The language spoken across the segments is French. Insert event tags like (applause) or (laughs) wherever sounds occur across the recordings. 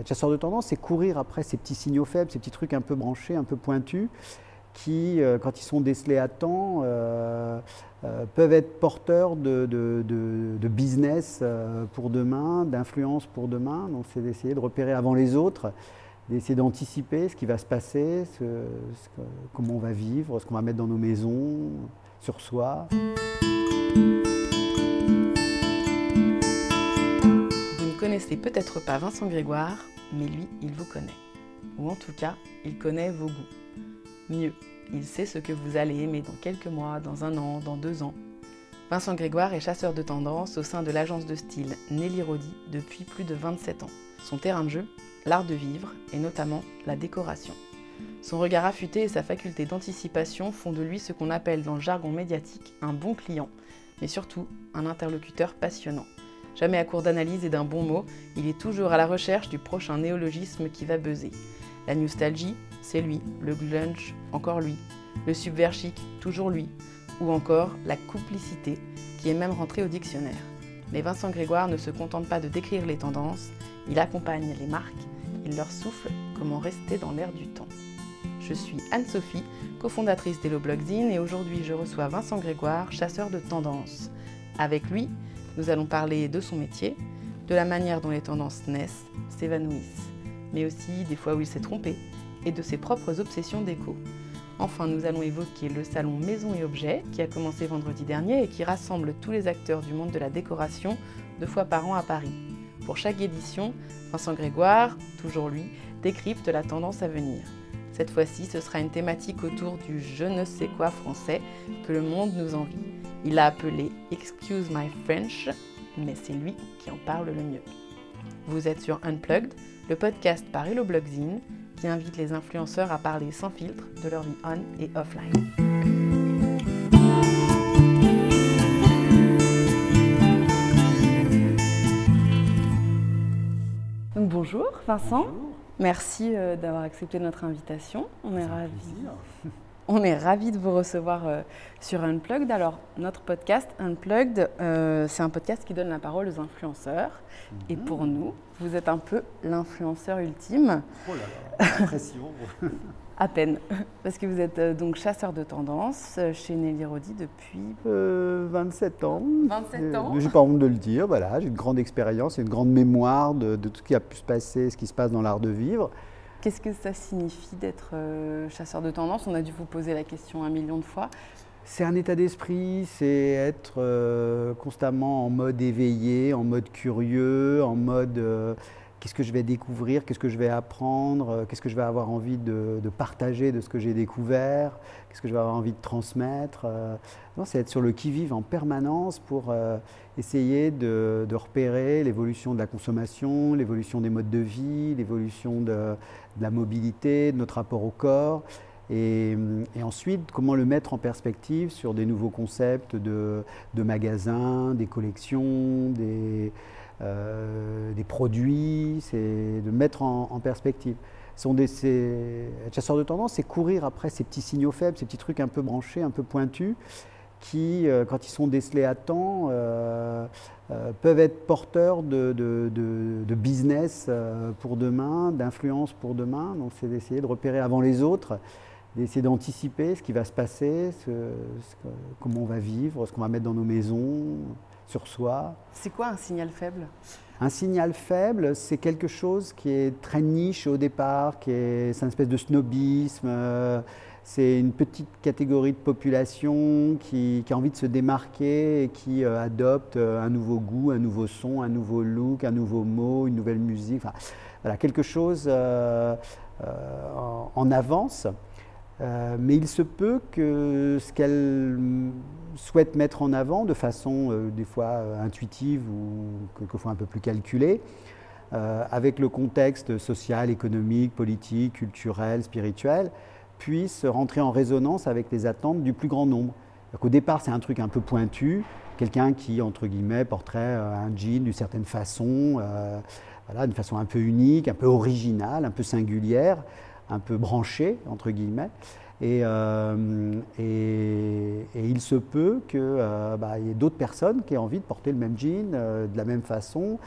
être chasseur de tendance, c'est courir après ces petits signaux faibles, ces petits trucs un peu branchés, un peu pointus, qui, euh, quand ils sont décelés à temps, euh, euh, peuvent être porteurs de, business pour demain, d'influence pour demain. Donc c'est d'essayer de repérer avant les autres, d'essayer d'anticiper ce qui va se passer, comment on va vivre, ce qu'on va mettre dans nos maisons, sur soi. Connaissez peut-être pas Vincent Grégoire, mais lui, il vous connaît. Ou en tout cas, il connaît vos goûts mieux. Il sait ce que vous allez aimer dans quelques mois, dans un an, dans deux ans. Vincent Grégoire est chasseur de tendance au sein de l'agence de style Nelly Rodi depuis plus de 27 ans. Son terrain de jeu, l'art de vivre et notamment la décoration. Son regard affûté et sa faculté d'anticipation font de lui ce qu'on appelle dans le jargon médiatique un bon client, mais surtout un interlocuteur passionnant. Jamais à court d'analyse et d'un bon mot, il est toujours à la recherche du prochain néologisme qui va buzzer. La nostalgie, c'est lui. Le glunch, encore lui. Le subvers chic, toujours lui. Ou encore la complicité, qui est même rentrée au dictionnaire. Mais Vincent Grégoire ne se contente pas de décrire les tendances, il accompagne les marques, il leur souffle comment rester dans l'air du temps. Je suis Anne-Sophie, cofondatrice d'Hello Blogzine, et aujourd'hui je reçois Vincent Grégoire, chasseur de tendances. Avec lui, nous allons parler de son métier, de la manière dont les tendances naissent, s'évanouissent mais aussi des fois où il s'est trompé, et de ses propres obsessions déco. Enfin, nous allons évoquer le salon Maison et Objets qui a commencé vendredi dernier et qui rassemble tous les acteurs du monde de la décoration deux fois par an à Paris. Pour chaque édition, Vincent Grégoire, toujours lui, décrypte la tendance à venir. Cette fois-ci, ce sera une thématique autour du je ne sais quoi français que le monde nous envie. Il a appelé Excuse My French, mais c'est lui qui en parle le mieux. Vous êtes sur Unplugged, le podcast par Hello Blogzine qui invite les influenceurs à parler sans filtre de leur vie on et offline. bonjour Vincent. Merci euh, d'avoir accepté notre invitation. On est ravis. On est ravis de vous recevoir euh, sur Unplugged. Alors, notre podcast Unplugged, euh, c'est un podcast qui donne la parole aux influenceurs. Et mhm. pour nous, vous êtes un peu l'influenceur ultime. Oh là là, (laughs) impression À peine, parce que vous êtes euh, donc chasseur de tendance chez Nelly Rodi depuis 27 ans. 27 ans. J'ai pas honte de le dire. Voilà, j'ai une grande expérience et une grande mémoire de, de, tout ce qui a pu se passer, ce qui se passe dans l'art de vivre. Qu'est-ce que ça signifie d'être euh, chasseur de tendance? On a dû vous poser la question un million de fois. C'est un état d'esprit, c'est être euh, constamment en mode éveillé, en mode curieux, en mode euh, qu'est-ce que je vais découvrir, qu'est-ce que je vais apprendre, qu'est-ce que je vais avoir envie de, partager de ce que j'ai découvert, qu'est-ce que je vais avoir envie de transmettre? c'est être sur le qui-vive en permanence pour essayer de, repérer l'évolution de la consommation, l'évolution des modes de vie, l'évolution de, la mobilité, de notre rapport au corps. Et, ensuite, comment le mettre en perspective sur des nouveaux concepts de, magasins, des collections, des, euh, des produits, c'est de mettre en, perspective. Sont des, être chasseur de tendance, c'est courir après ces petits signaux faibles, ces petits trucs un peu branchés, un peu pointus, qui, euh, quand ils sont décelés à temps, euh, peuvent être porteurs de, business pour demain, d'influence pour demain. Donc c'est d'essayer de repérer avant les autres, d'essayer d'anticiper ce qui va se passer, comment on va vivre, ce qu'on va mettre dans nos maisons, sur soi. C'est quoi un signal faible? Un signal faible, c'est quelque chose qui est très niche au départ, qui est, c'est une espèce de snobisme, c'est une petite catégorie de population qui, a envie de se démarquer et qui euh, adopte euh, un nouveau goût, un nouveau son, un nouveau look, un nouveau mot, une nouvelle musique. voilà, quelque chose euh, en, avance. Mais il se peut que ce qu'elle souhaite mettre en avant de façon des fois intuitive ou quelquefois un peu plus calculée, avec le contexte social, économique, politique, culturel, spirituel, puisse rentrer en résonance avec les attentes du plus grand nombre. Au départ, c'est un truc un peu pointu, quelqu'un qui, entre guillemets, porterait euh, un jean d'une certaine façon, euh, voilà, d'une façon un peu unique, un peu originale, un peu singulière, un peu branchée, entre guillemets. Et, euh, et, il se peut qu'il bah, y ait d'autres personnes qui aient envie de porter le même jean de la même façon,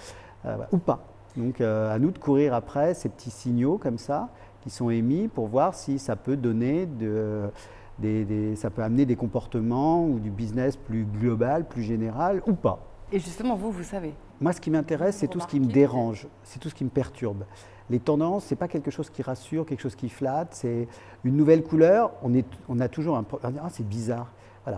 ou pas. Donc à nous de courir après ces petits signaux comme ça qui sont émis pour voir si ça peut donner de, des, ça peut amener des comportements ou du business plus global, plus général ou pas. Et justement, vous, vous savez Moi, ce qui m'intéresse, c'est tout ce qui me dérange, c'est tout ce qui me perturbe. Les tendances, ce n'est pas quelque chose qui rassure, quelque chose qui flatte, c'est une nouvelle couleur. On, on a toujours un. Ah, c'est bizarre.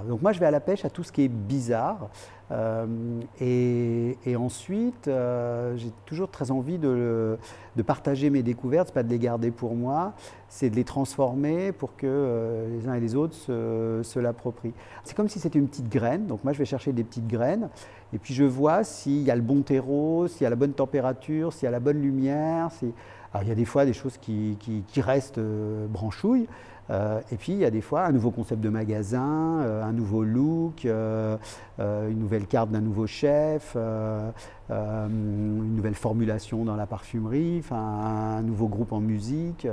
Donc moi, je vais à la pêche à tout ce qui est bizarre. Euh, et, ensuite, euh, j'ai toujours très envie de, partager mes découvertes, pas de les garder pour moi, c'est de les transformer pour que euh, les uns et les autres se, l'approprient. C'est comme si c'était une petite graine, donc moi je vais chercher des petites graines, et puis je vois s'il y a le bon terreau, s'il y a la bonne température, s'il y a la bonne lumière. Alors il y a des fois des choses qui restent branchouilles, euh, et puis il y a des fois un nouveau concept de magasin, euh, un nouveau look, euh, une nouvelle carte d'un nouveau chef, une nouvelle formulation dans la parfumerie, un nouveau groupe en musique.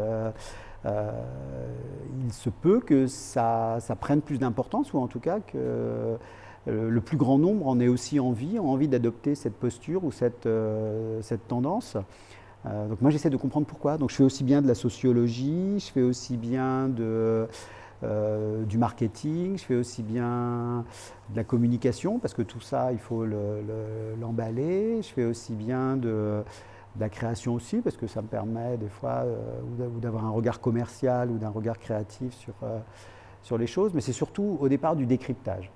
il se peut que ça, prenne plus d'importance ou en tout cas que le plus grand nombre en ait aussi envie, envie d'adopter cette posture ou cette tendance. Euh, donc moi j'essaie de comprendre pourquoi. Donc je fais aussi bien de la sociologie, je fais aussi bien de, euh, du marketing, je fais aussi bien de la communication parce que tout ça il faut l'emballer. je fais aussi bien de, la création aussi parce que ça me permet des fois euh, d'avoir un regard commercial ou d'un regard créatif sur, sur les choses. Mais c'est surtout au départ du décryptage,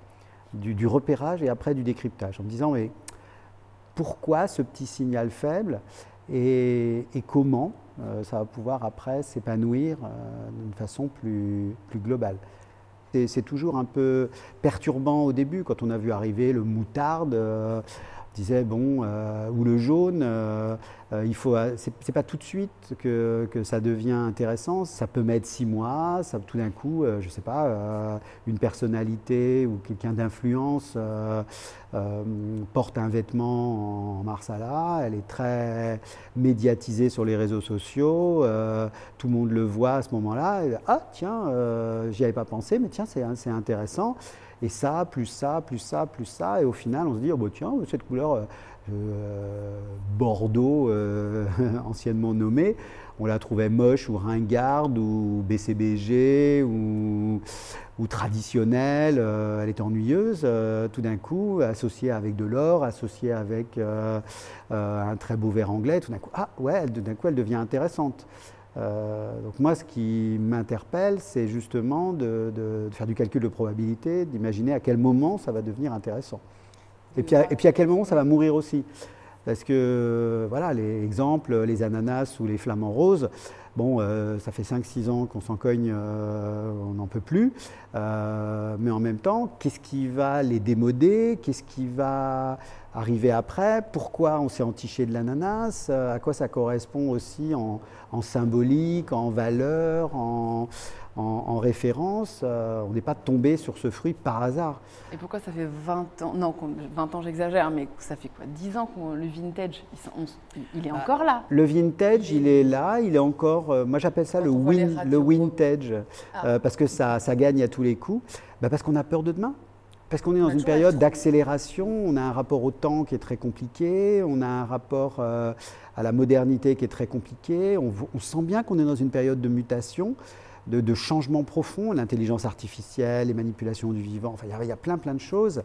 du, du repérage et après du décryptage en me disant mais pourquoi ce petit signal faible? Et, comment euh, ça va pouvoir après s'épanouir euh, d'une façon plus, plus globale. C'est toujours un peu perturbant au début quand on a vu arriver le moutarde. Euh, disait bon ou le jaune euh, il faut, euh, c'est pas tout de suite que, que, ça devient intéressant. Ça peut mettre six mois. Ça, tout d'un coup, euh, je sais pas, une personnalité ou quelqu'un d'influence porte un vêtement en marsala. Elle est très médiatisée sur les réseaux sociaux. tout le monde le voit à ce moment-là. Ah tiens, j'y avais pas pensé, mais tiens, c'est intéressant. Et ça, plus ça, plus ça, plus ça. Et au final, on se dit, oh, bah, tiens, cette couleur, euh, Bordeaux, euh, (laughs) anciennement nommé, on la trouvait moche ou ringarde ou BCBG ou, traditionnelle, euh, elle était ennuyeuse, tout d'un coup, associée avec de l'or, associée avec un très beau verre anglais, tout d'un coup, ah ouais, d'un coup elle devient intéressante. Donc moi, ce qui m'interpelle, c'est justement de, faire du calcul de probabilité, d'imaginer à quel moment ça va devenir intéressant. Et puis, à, et puis à quel moment ça va mourir aussi Parce que, voilà, les exemples, les ananas ou les flamants roses, bon, euh, ça fait 5-6 ans qu'on s'en cogne, euh, on n'en peut plus. Euh, mais en même temps, qu'est-ce qui va les démoder? Qu'est-ce qui va arriver après Pourquoi on s'est entiché de l'ananas À quoi ça correspond aussi en, en symbolique, en valeur, en, en, référence, euh, on n'est pas tombé sur ce fruit par hasard. Et pourquoi ça fait 20 ans, non 20 ans j'exagère, mais ça fait quoi 10 ans que le vintage, il, est ah, encore là? Le vintage, il est là, il est encore, euh, moi j'appelle ça le, win, le vintage, ah. euh, parce que ça, ça, gagne à tous les coups, bah parce qu'on a peur de demain. Parce qu'on est dans une période d'accélération, on a un rapport au temps qui est très compliqué, on a un rapport à la modernité qui est très compliqué, on, on sent bien qu'on est dans une période de mutation de, de changements profonds, l'intelligence artificielle, les manipulations du vivant, enfin il y, a plein plein de choses.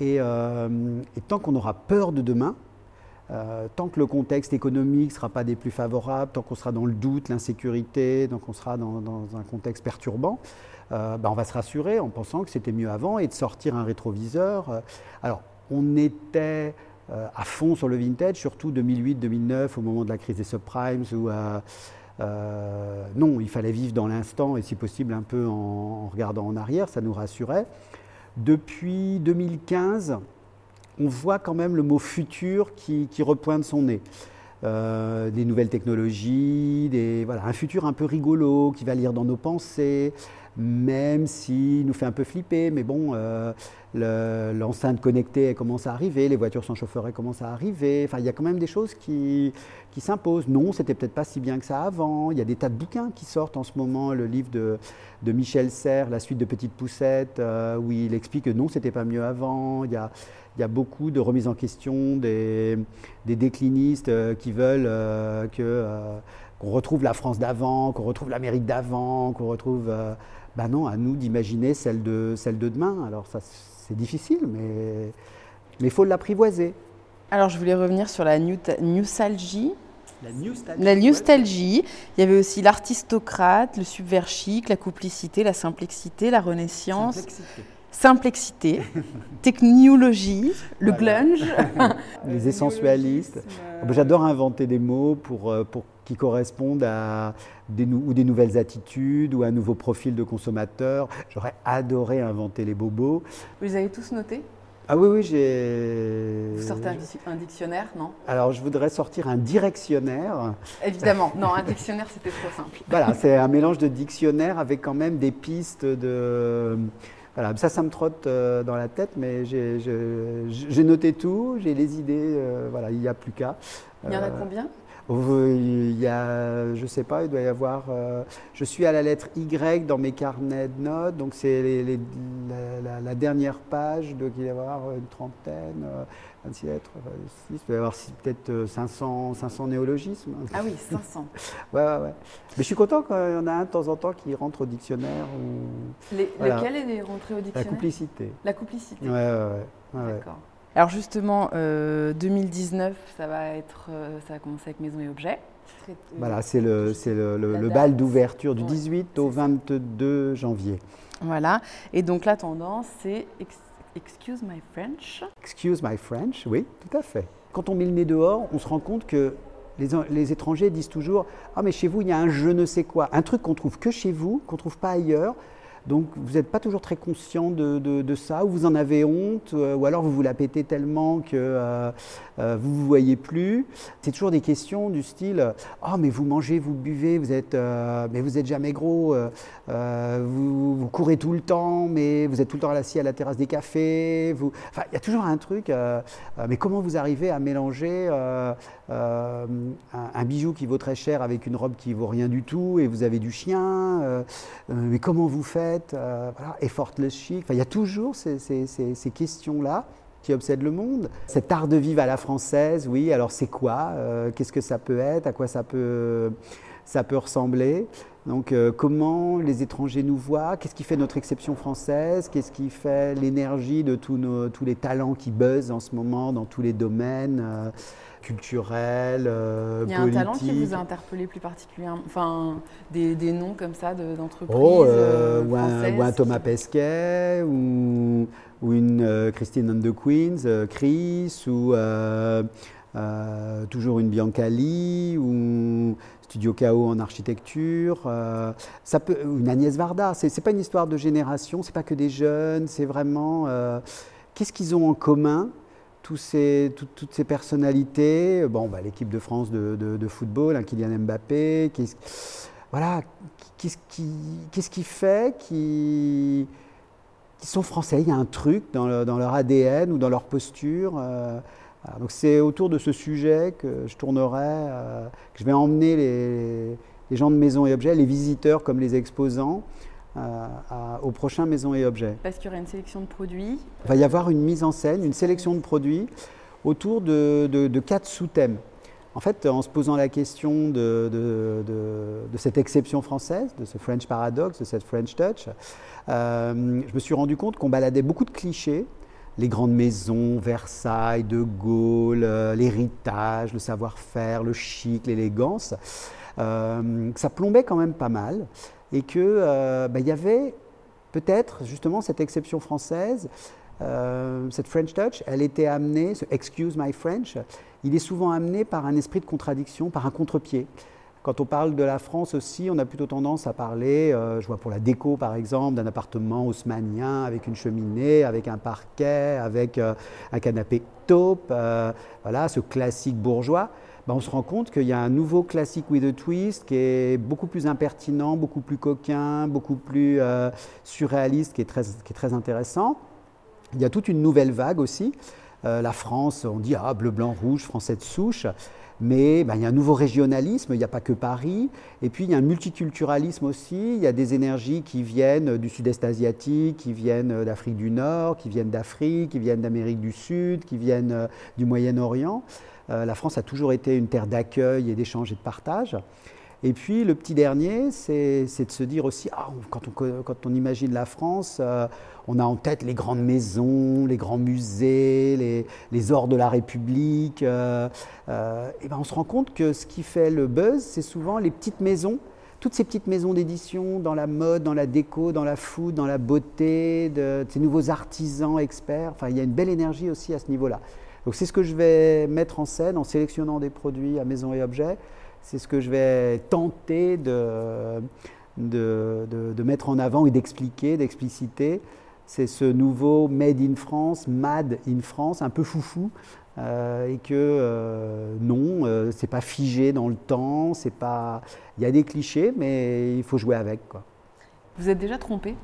Euh, et, tant qu'on aura peur de demain, euh, tant que le contexte économique ne sera pas des plus favorables, tant qu'on sera dans le doute, l'insécurité, tant qu'on sera dans, un contexte perturbant, euh, ben, on va se rassurer en pensant que c'était mieux avant et de sortir un rétroviseur. Alors, on était à fond sur le vintage, surtout 2008-2009, au moment de la crise des subprimes, où euh, non, il fallait vivre dans l'instant et si possible un peu en, regardant en arrière, ça nous rassurait. Depuis 2015, on voit quand même le mot futur qui, repointe son nez. Euh, des nouvelles technologies, un futur un peu rigolo qui va lire dans nos pensées, même s'il nous fait un peu flipper. Mais bon, euh, l'enceinte connectée commence à arriver, les voitures sans chauffeur commencent à arriver. Enfin, il y a quand même des choses qui, qui s'imposent. Non, c'était peut-être pas si bien que ça avant. Il y a des tas de bouquins qui sortent en ce moment. Le livre de, de Michel Serres, La suite de Petites Poussettes, euh, où il explique que non, c'était pas mieux avant. Il y a, il y a beaucoup de remises en question des, des déclinistes euh, qui veulent que qu'on retrouve la France d'avant, qu'on retrouve l'Amérique d'avant, qu'on retrouve ben non, à nous d'imaginer celle de, celle de demain. Alors ça, c'est difficile, mais il faut l'apprivoiser. Alors je voulais revenir sur la nostalgie. La nostalgie. La nostalgie. Il y avait aussi l'artistocrate, le subversique, la complicité, la simplicité, la renaissance. Simplexité. Simplicité, (laughs) technologie, le glunge. (laughs) Les essentialistes. J'adore inventer des mots pour, euh, pour qui correspondent à des, ou des nouvelles attitudes ou un nouveau profil de consommateur. J'aurais adoré inventer les bobos. Vous les avez tous notés? Ah oui, oui, j'ai. Vous sortez un, dictionnaire, non? Alors, je voudrais sortir un directionnaire. Évidemment, non, un (laughs) dictionnaire, c'était trop simple. voilà, c'est un mélange de dictionnaire avec quand même des pistes de. Voilà, ça, ça me trotte euh, dans la tête, mais j'ai noté tout, j'ai les idées, euh, voilà, il n'y a plus qu'à. Il y en a euh, combien? Il y a, je sais pas, il doit y avoir. Euh, je suis à la lettre Y dans mes carnets de notes, donc c'est la, dernière page, donc il doit y avoir une trentaine, 27, 6, il doit y avoir peut-être 500, 500 néologismes. Ah oui, 500. (laughs) ouais, ouais, ouais. Mais je suis content quand il y en a un de temps en temps qui rentre au dictionnaire. Ou... Lequel est rentré au dictionnaire? La complicité. La complicité. Ouais, ouais, ouais. D'accord. Alors justement, 2019, euh, ça va être, euh, ça va commencer avec Maison et Objets. Voilà, c'est le, c'est le, bal d'ouverture du 18 au 22 janvier. Voilà, et donc la tendance, c'est Excuse my French. Excuse my French, oui, tout à fait. Quand on met le nez dehors, on se rend compte que les, les étrangers disent toujours Ah, mais chez vous, il y a un je ne sais quoi, un truc qu'on trouve que chez vous, qu'on ne trouve pas ailleurs. Donc vous n'êtes pas toujours très conscient de, ça, ou vous en avez honte, euh, ou alors vous vous la pétez tellement que euh, euh, vous ne vous voyez plus. C'est toujours des questions du style Ah, mais vous mangez, vous buvez, vous êtes, mais vous n'êtes jamais gros, vous, courez tout le temps, mais vous êtes tout le temps assis à la terrasse des cafés. Enfin, il y a toujours un truc, mais comment vous arrivez à mélanger un, un, bijou qui vaut très cher avec une robe qui vaut rien du tout, et vous avez du chien Mais comment vous faites? Euh, effortless chic. il y a toujours ces, questions-là qui obsèdent le monde. Cet art de vivre à la française, oui, alors c'est quoi euh, Qu'est-ce que ça peut être À quoi ça peut, ça peut ressembler? Donc euh, comment les étrangers nous voient? Qu'est-ce qui fait notre exception française? Qu'est-ce qui fait l'énergie de tous, nos, tous les talents qui buzzent en ce moment dans tous les domaines? Culturels, euh, Il y a un talent qui vous a interpellé plus particulièrement Enfin, des, des noms comme ça d'entreprises oh, euh, ou, un, Thomas Pesquet, ou, ou une euh, Christine and the Queens, Chris, ou toujours une Biancali, ou Studio Chaos en architecture, ça peut, une Agnès Varda. C'est n'est pas une histoire de génération, c'est pas que des jeunes, c'est vraiment qu'est-ce qu'ils ont en commun ces, toutes ces personnalités, bon, bah, l'équipe de France de, football, hein, Kylian Mbappé, voilà, qu'est-ce qui, qui fait qu'ils sont français? Il y a un truc dans, leur ADN ou dans leur posture. Euh, c'est autour de ce sujet que je tournerai, euh, que je vais emmener les, gens de maison et objets, les visiteurs comme les exposants, au prochain Maison et Objets. Parce qu'il y aura une sélection de produits Il va y avoir une mise en scène, une sélection de produits autour de, quatre sous-thèmes. En fait, en se posant la question de, cette exception française, de ce French paradox, de cette French touch, euh, je me suis rendu compte qu'on baladait beaucoup de clichés les grandes maisons, Versailles, De Gaulle, euh, l'héritage, le savoir-faire, le chic, l'élégance. Euh, ça plombait quand même pas mal et qu'il euh, bah, y avait peut-être justement cette exception française, euh, cette French touch, elle était amenée, ce excuse my French, il est souvent amené par un esprit de contradiction, par un contre-pied. Quand on parle de la France aussi, on a plutôt tendance à parler, euh, je vois pour la déco par exemple, d'un appartement haussmanien avec une cheminée, avec un parquet, avec un canapé taupe, voilà, ce classique bourgeois. Bah, on se rend compte qu'il y a un nouveau classique with a twist qui est beaucoup plus impertinent, beaucoup plus coquin, beaucoup plus euh, surréaliste, qui est, très, qui est très intéressant. Il y a toute une nouvelle vague aussi. Euh, la France, on dit ah, bleu, blanc, rouge, français de souche. Mais bah, il y a un nouveau régionalisme, il n'y a pas que Paris. Et puis il y a un multiculturalisme aussi. Il y a des énergies qui viennent du sud-est asiatique, qui viennent d'Afrique du Nord, qui viennent d'Afrique, qui viennent d'Amérique du Sud, qui viennent euh, du Moyen-Orient. Euh, la France a toujours été une terre d'accueil et d'échange et de partage. Et puis le petit dernier, c'est de se dire aussi, ah, quand, on, imagine la France, euh, on a en tête les grandes maisons, les grands musées, les, ors de la République. Euh, et ben on se rend compte que ce qui fait le buzz, c'est souvent les petites maisons toutes ces petites maisons d'édition dans la mode, dans la déco, dans la food, dans la beauté, de, de, ces nouveaux artisans experts. Enfin, il y a une belle énergie aussi à ce niveau-là. Donc c'est ce que je vais mettre en scène en sélectionnant des produits à maison et objets. C'est ce que je vais tenter de, de, mettre en avant et d'expliquer, d'expliciter. C'est ce nouveau Made in France, Mad in France, un peu foufou, euh, et que euh, non, euh, c'est pas figé dans le temps, c'est pas. Il y a des clichés, mais il faut jouer avec. Vous êtes déjà trompé?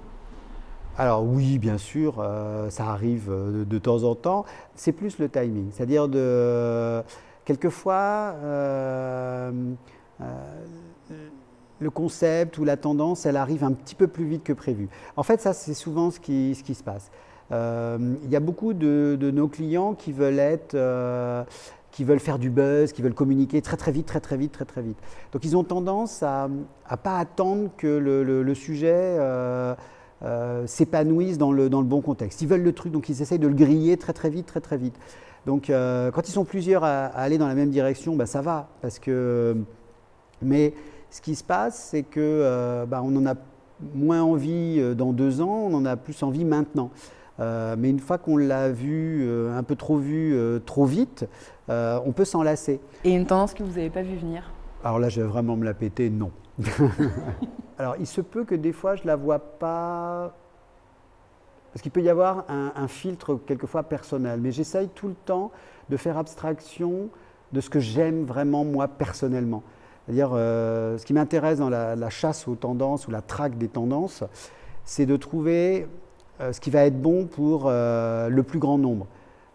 Alors oui, bien sûr, euh, ça arrive euh, de, temps en temps. C'est plus le timing, c'est-à-dire de quelquefois euh, le concept ou la tendance, elle arrive un petit peu plus vite que prévu. En fait, ça c'est souvent ce qui, se passe. Il y a beaucoup de, nos clients qui veulent être qui veulent faire du buzz, qui veulent communiquer très très vite, très très vite, très très vite. Donc ils ont tendance à ne pas attendre que le, sujet euh, s'épanouissent dans le, dans le bon contexte. Ils veulent le truc, donc ils essayent de le griller très très vite, très très vite. Donc euh, quand ils sont plusieurs à, aller dans la même direction, bah, ça va. Parce que, mais ce qui se passe, c'est que euh, bah, on en a moins envie dans deux ans, on en a plus envie maintenant. mais une fois qu'on l'a vu, un peu trop vu, trop vite, on peut s'en lasser. Et une tendance que vous n'avez pas vu venir? Alors là, je vais vraiment me la péter, non. (laughs) Alors, il se peut que des fois, je ne la vois pas. Parce qu'il peut y avoir un, filtre quelquefois personnel, mais j'essaye tout le temps de faire abstraction de ce que j'aime vraiment moi personnellement. C'est-à-dire, euh, ce qui m'intéresse dans la, chasse aux tendances ou la traque des tendances, c'est de trouver euh, ce qui va être bon pour euh, le plus grand nombre.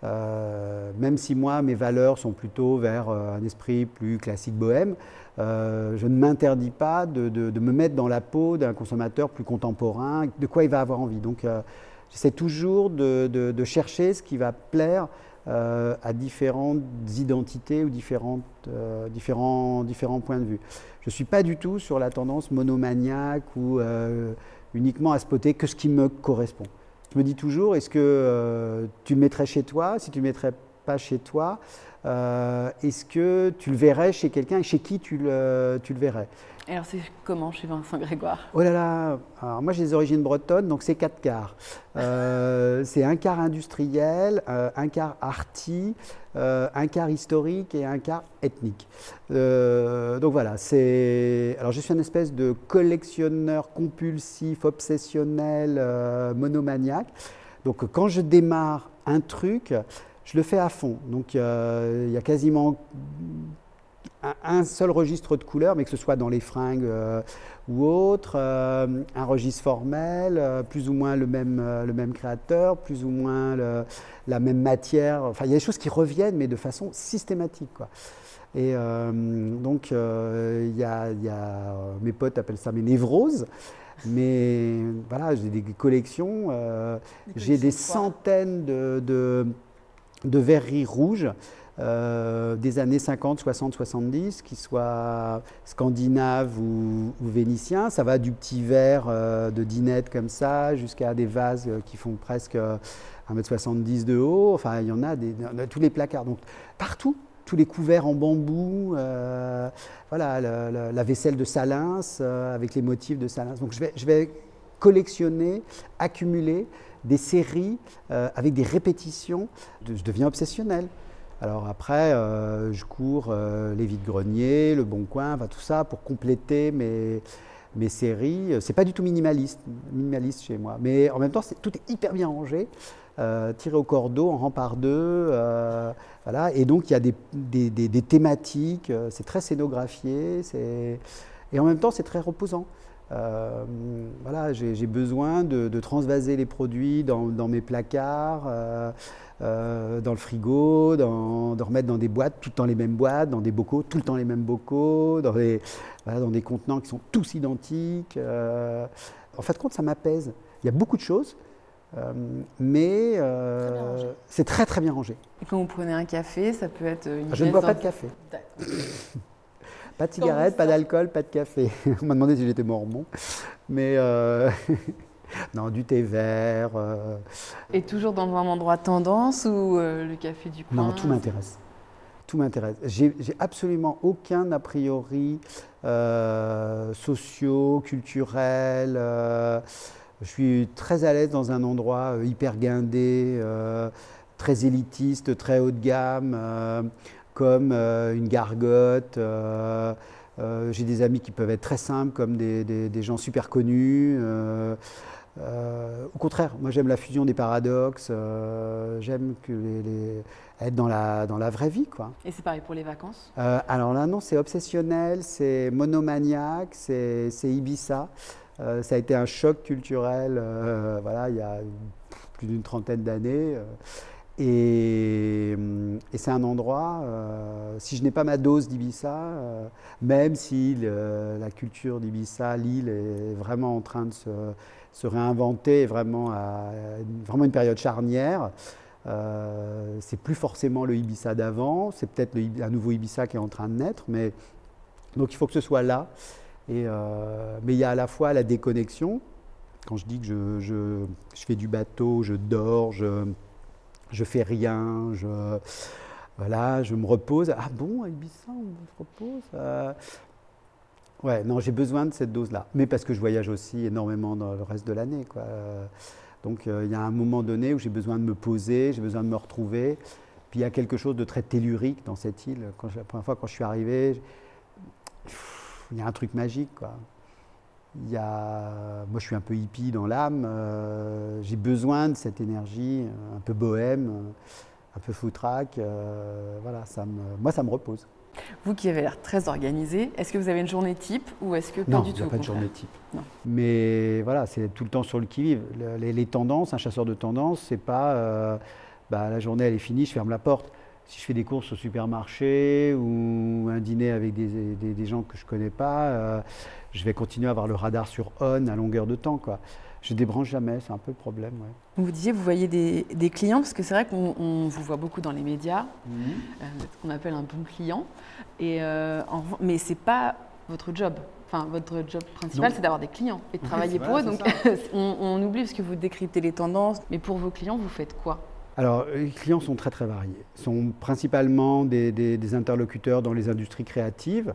Même si moi, mes valeurs sont plutôt vers un esprit plus classique bohème, euh, je ne m'interdis pas de, me mettre dans la peau d'un consommateur plus contemporain, de quoi il va avoir envie. Donc euh, j'essaie toujours de, chercher ce qui va plaire euh, à différentes identités ou différentes, différents, différents points de vue. Je ne suis pas du tout sur la tendance monomaniaque ou uniquement à spotter que ce qui me correspond. Je me dis toujours, est-ce que tu le mettrais chez toi Si tu mettrais pas chez toi, euh, est-ce que tu le verrais chez quelqu'un et chez qui tu le, tu le verrais? Alors c'est comment chez Vincent Grégoire? Oh là là alors Moi j'ai des origines bretonnes, donc c'est quatre quarts. Euh, c'est un quart industriel, euh, un quart arty, un quart historique et un quart ethnique. donc voilà, c'est... Alors je suis une espèce de collectionneur compulsif, obsessionnel, monomaniaque. Donc quand je démarre un truc, je le fais à fond. Donc il y a quasiment un, seul registre de couleurs, mais que ce soit dans les fringues euh, ou autre, euh, un registre formel, euh, plus ou moins le même, le même créateur, plus ou moins la même matière. Enfin, il y a des choses qui reviennent, mais de façon systématique. Quoi. Et donc, il y a, y a, mes potes appellent ça mes névroses. Mais voilà, j'ai des collections, j'ai des centaines de de verreries rouges euh, des années 50, 60, 70, qu'ils soient scandinaves ou, vénitiens. Ça va du petit verre euh, de dinette comme ça jusqu'à des vases euh, qui font presque 1m70 de haut. Enfin, il y en a, des, tous les placards. Donc, partout, tous les couverts en bambou, voilà, la, vaisselle de Salins avec les motifs de Salins. Donc, je vais, je vais collectionner, accumuler des séries euh, avec des répétitions. Je deviens obsessionnel. Alors après, euh, je cours euh, les vides greniers, le Bon Coin, tout ça pour compléter mes, mes séries. C'est pas du tout minimaliste, minimaliste chez moi. Mais en même temps, tout est hyper bien rangé. tiré au cordeau, en rang par deux. voilà. Et donc, il y a des, des, des thématiques, c'est très scénographié, et en même temps, c'est très reposant. Euh, voilà, j'ai besoin de, transvaser les produits dans, mes placards, euh, euh, dans le frigo, de remettre dans des boîtes, tout le temps les mêmes boîtes, dans des bocaux, tout le temps les mêmes bocaux, dans, dans des contenants qui sont tous identiques. en fait, compte, ça m'apaise. Il y a beaucoup de choses, mais c'est très très bien rangé. Et quand vous prenez un café, ça peut être une Je ne bois pas de café. Pas de cigarette, pas d'alcool, pas de café. (laughs) On m'a demandé si j'étais mormon. Mais euh, (laughs) non, du thé vert. Euh. Et toujours dans un endroit tendance ou euh, le café du coin Non, tout m'intéresse. Tout m'intéresse. J'ai absolument aucun a priori socio, culturel. je suis très à l'aise dans un endroit hyper guindé, très élitiste, très haut de gamme comme euh, une gargote. Euh, euh, j'ai des amis qui peuvent être très simples, comme des, gens super connus. au contraire, moi j'aime la fusion des paradoxes, j'aime que les, être dans la, dans la vraie vie. Quoi. Et c'est pareil pour les vacances? Alors là, non, c'est obsessionnel, c'est monomaniaque, c'est Ibiza. ça a été un choc culturel voilà, il y a plus d'une trentaine d'années. Et, c'est un endroit, euh, si je n'ai pas ma dose d'Ibiza, euh, même si la culture d'Ibiza, l'île est vraiment en train de se, réinventer, vraiment à vraiment une période charnière, euh, c'est plus forcément le Ibiza d'avant, c'est peut-être un nouveau Ibiza qui est en train de naître, mais donc il faut que ce soit là. Mais il y a à la fois la déconnexion, quand je dis que je fais du bateau, je dors, je je fais rien, je, voilà, je me repose. Ah bon, à Ibiza, on se repose euh, Ouais, non, j'ai besoin de cette dose-là. Mais parce que je voyage aussi énormément dans le reste de l'année. Quoi. Donc euh, il y a un moment donné où j'ai besoin de me poser, j'ai besoin de me retrouver. Puis il y a quelque chose de très tellurique dans cette île. La première fois quand je suis arrivé, il y a un truc magique. Quoi. Il y a, moi, je suis un peu hippie dans l'âme. Euh, j'ai besoin de cette énergie, euh, un peu bohème, euh, un peu foutraque. voilà, ça me, moi, ça me repose. Vous qui avez l'air très organisé, est-ce que vous avez une journée type ou est-ce que pas du tout Non, pas de journée type. Mais voilà, c'est tout le temps sur le qui-vive. Les, tendances, un chasseur de tendances, c'est pas bah, la journée elle est finie, je ferme la porte. Si je fais des courses au supermarché ou un dîner avec des, des, gens que je connais pas, je vais continuer à avoir le radar sur on à longueur de temps. Quoi. Je débranche jamais, c'est un peu le problème. Vous disiez, vous voyez des, clients, parce que c'est vrai qu'on vous voit beaucoup dans les médias, mmh. euh, ce qu'on appelle un bon client, et, euh, mais ce n'est pas votre job. Enfin, votre job principal, c'est d'avoir des clients et de travailler pour eux. Donc, (laughs) on, oublie parce que vous décryptez les tendances. Mais pour vos clients, vous faites quoi? Alors, les clients sont très très variés. Ils sont principalement des interlocuteurs dans les industries créatives.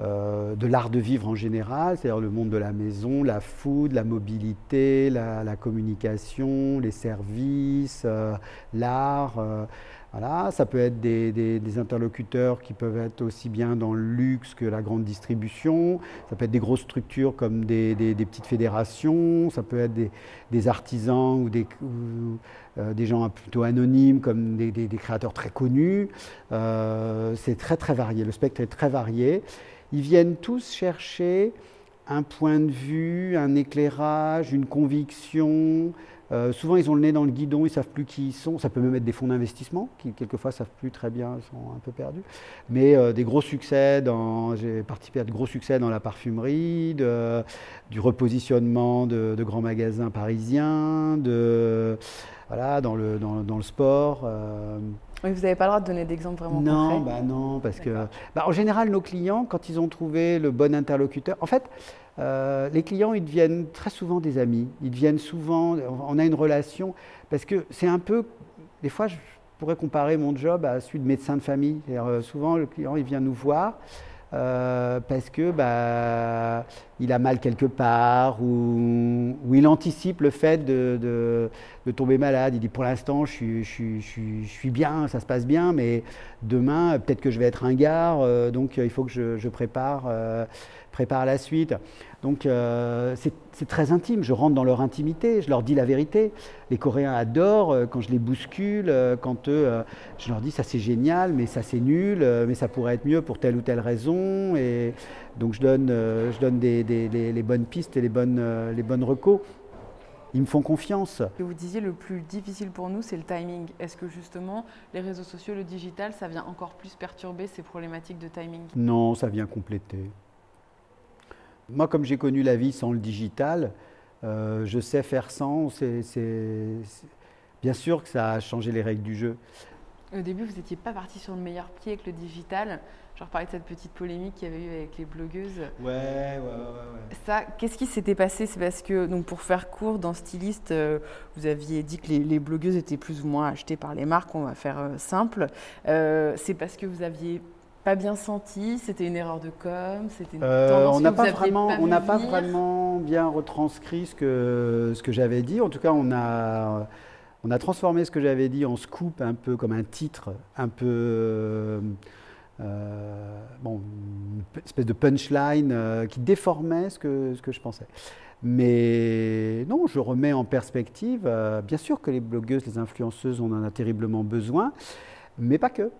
Euh, de l'art de vivre en général, c'est-à-dire le monde de la maison, la food, la mobilité, la, communication, les services, euh, l'art. Euh, voilà, ça peut être des, interlocuteurs qui peuvent être aussi bien dans le luxe que la grande distribution. Ça peut être des grosses structures comme des, petites fédérations. Ça peut être des, artisans ou des, des gens plutôt anonymes comme des, créateurs très connus. c'est très très varié. Le spectre est très varié ils viennent tous chercher un point de vue, un éclairage, une conviction. Euh, souvent, ils ont le nez dans le guidon, ils ne savent plus qui ils sont. Ça peut même être des fonds d'investissement qui, quelquefois, ne savent plus très bien, ils sont un peu perdus. Mais euh, des gros succès, dans, j'ai participé à de gros succès dans la parfumerie, du repositionnement de, grands magasins parisiens, de, voilà, dans, le, dans, le sport. Euh, vous n'avez pas le droit de donner d'exemples vraiment non, Bah non, parce que bah, en général, nos clients, quand ils ont trouvé le bon interlocuteur, en fait, euh, les clients, ils deviennent très souvent des amis. Ils deviennent souvent, on a une relation, parce que c'est un peu, des fois, je pourrais comparer mon job à celui de médecin de famille. Euh, souvent, le client, il vient nous voir. euh, parce que bah, il a mal quelque part ou, il anticipe le fait de, tomber malade. Il dit pour l'instant je suis, bien, ça se passe bien, mais demain peut-être que je vais être un gars, donc il faut que je, prépare, prépare la suite. Donc euh, c'est très intime, je rentre dans leur intimité, je leur dis la vérité. Les Coréens adorent euh, quand je les bouscule, euh, quand eux, je leur dis ça c'est génial, mais ça c'est nul, mais ça pourrait être mieux pour telle ou telle raison. Et donc je donne, je donne les, bonnes pistes et les bonnes, les bonnes recos. Ils me font confiance. Vous disiez le plus difficile pour nous, c'est le timing. Est-ce que justement les réseaux sociaux, le digital, ça vient encore plus perturber ces problématiques de timing? Non, ça vient compléter. Moi, comme j'ai connu la vie sans le digital, euh, je sais faire sans. C'est, Bien sûr que ça a changé les règles du jeu. Au début, vous n'étiez pas parti sur le meilleur pied avec le digital. Je reparlais de cette petite polémique qu'il y avait eu avec les blogueuses. Ouais, ouais, ouais. ouais. Ça, qu'est-ce qui s'était passé? C'est parce que, donc pour faire court, dans Styliste, euh, vous aviez dit que les, blogueuses étaient plus ou moins achetées par les marques, on va faire euh, simple. c'est parce que vous aviez pas bien senti C'était une erreur de com C'était euh, On n'a pas, vraiment, on n'a pas vraiment bien retranscrit ce que, ce que j'avais dit. En tout cas, on a, on a transformé ce que j'avais dit en scoop, un peu comme un titre, un peu. Euh, bon, une espèce de punchline euh, qui déformait ce que, ce que je pensais. Mais non, je remets en perspective. bien sûr que les blogueuses, les influenceuses, on en a terriblement besoin, mais pas que.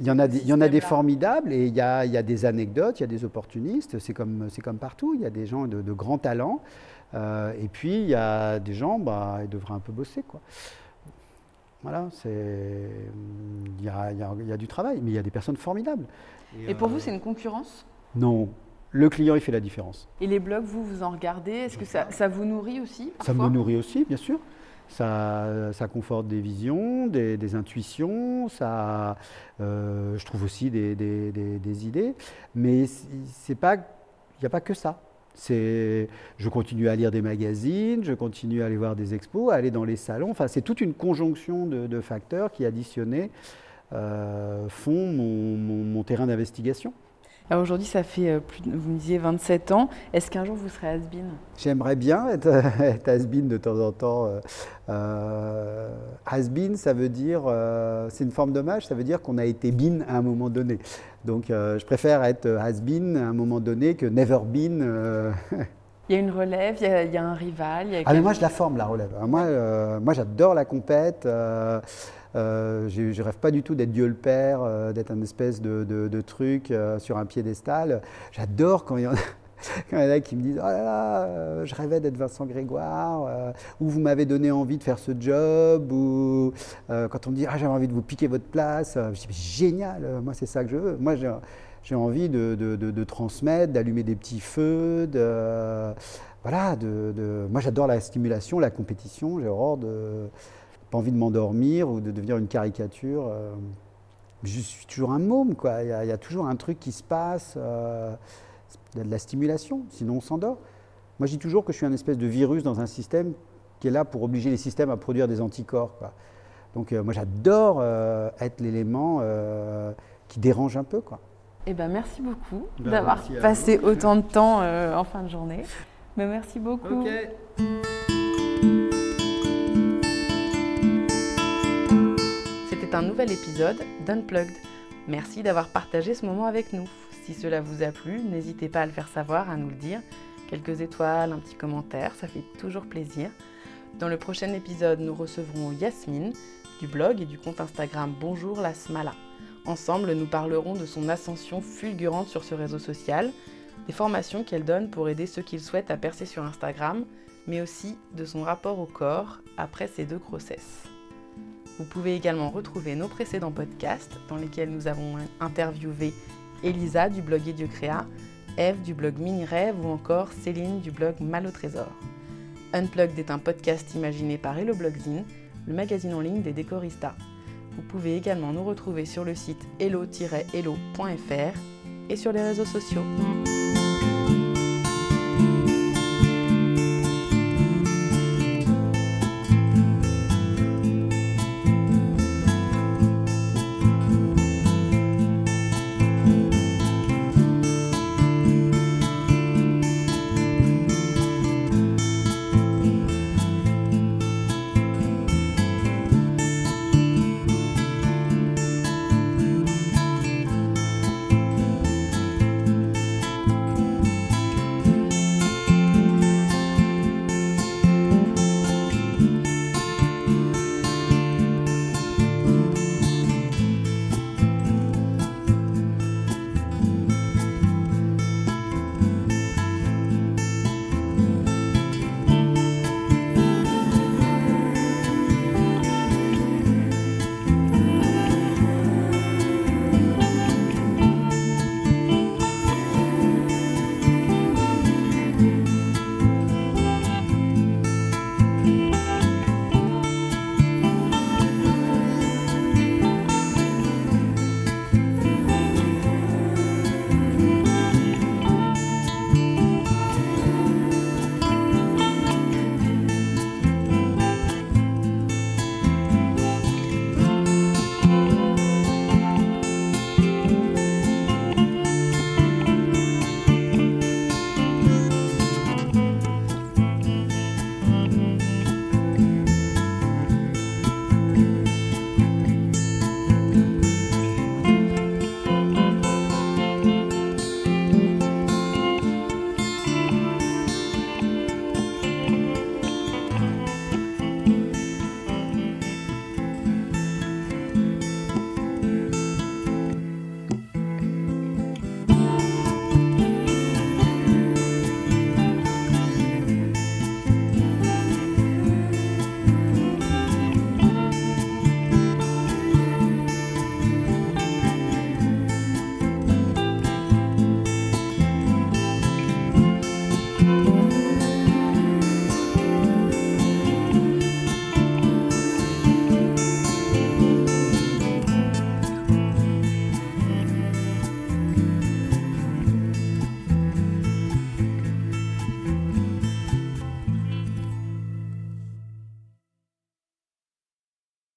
Il y en a des, il y en a des formidables et il y a, il y a, des anecdotes, il y a des opportunistes, c'est comme, comme partout, il y a des gens de, de grands talents. Euh, et puis il y a des gens, bah, ils devraient un peu bosser. Quoi. Voilà, c'est, il, y a, il, y a, il y a du travail, mais il y a des personnes formidables. Et, pour vous, euh, c'est une concurrence? Non, le client, il fait la différence. Et les blogs, vous, vous en regardez? Est-ce que ça, ça, vous nourrit aussi Ça me nourrit aussi, bien sûr. Ça, conforte des visions, des, intuitions, ça, euh, je trouve aussi des, idées, mais il n'y a pas que ça. Je continue à lire des magazines, je continue à aller voir des expos, à aller dans les salons. Enfin, c'est toute une conjonction de, facteurs qui, additionnés, euh, font mon terrain d'investigation. Alors aujourd'hui, ça fait, euh, plus, vous me disiez, 27 ans. Est-ce qu'un jour vous serez has J'aimerais bien être, (laughs) être has de temps en temps. Euh, euh has ça veut dire, euh, c'est une forme d'hommage, ça veut dire qu'on a été bin à un moment donné. Donc je préfère être has à un moment donné que never been. (laughs) Il y a une relève, il y a, un rival. ah mais moi je la forme la relève. Moi, moi j'adore la compète. Euh, je ne rêve pas du tout d'être Dieu le Père, euh, d'être un espèce de, truc euh, sur un piédestal. J'adore quand il y en a. (laughs) Qui me disent Oh là là, je rêvais d'être Vincent Grégoire, ou vous m'avez donné envie de faire ce job, ou quand on me dit Ah, j'avais envie de vous piquer votre place, je dis Génial, moi c'est ça que je veux. Moi j'ai envie de, transmettre, d'allumer des petits feux, voilà, moi j'adore la stimulation, la compétition, j'ai horreur de pas envie de m'endormir ou de devenir une caricature. Euh, je suis toujours un môme, quoi. Il y, a, toujours un truc qui se passe, euh, de la stimulation, sinon on s'endort. Moi, je dis toujours que je suis un espèce de virus dans un système qui est là pour obliger les systèmes à produire des anticorps. Quoi. Donc, euh, moi, j'adore être l'élément qui dérange un peu, quoi. Eh ben, merci beaucoup ben, d'avoir passé autant de temps en fin de journée. Mais merci beaucoup. Un nouvel épisode d'Unplugged. Merci d'avoir partagé ce moment avec nous. Si cela vous a plu, n'hésitez pas à le faire savoir, à nous le dire. Quelques étoiles, un petit commentaire, ça fait toujours plaisir. Dans le prochain épisode, nous recevrons Yasmine du blog et du compte Instagram Bonjour la Smala. Ensemble, nous parlerons de son ascension fulgurante sur ce réseau social, des formations qu'elle donne pour aider ceux qui le souhaitent à percer sur Instagram, mais aussi de son rapport au corps après ses deux grossesses. Vous pouvez également retrouver nos précédents podcasts dans lesquels nous avons interviewé Elisa du blog Créa, Eve du blog Mini Rêve ou encore Céline du blog Mal au Trésor. Unplugged est un podcast imaginé par Hello Blogzine, le magazine en ligne des décoristas. Vous pouvez également nous retrouver sur le site hello-hello.fr et sur les réseaux sociaux.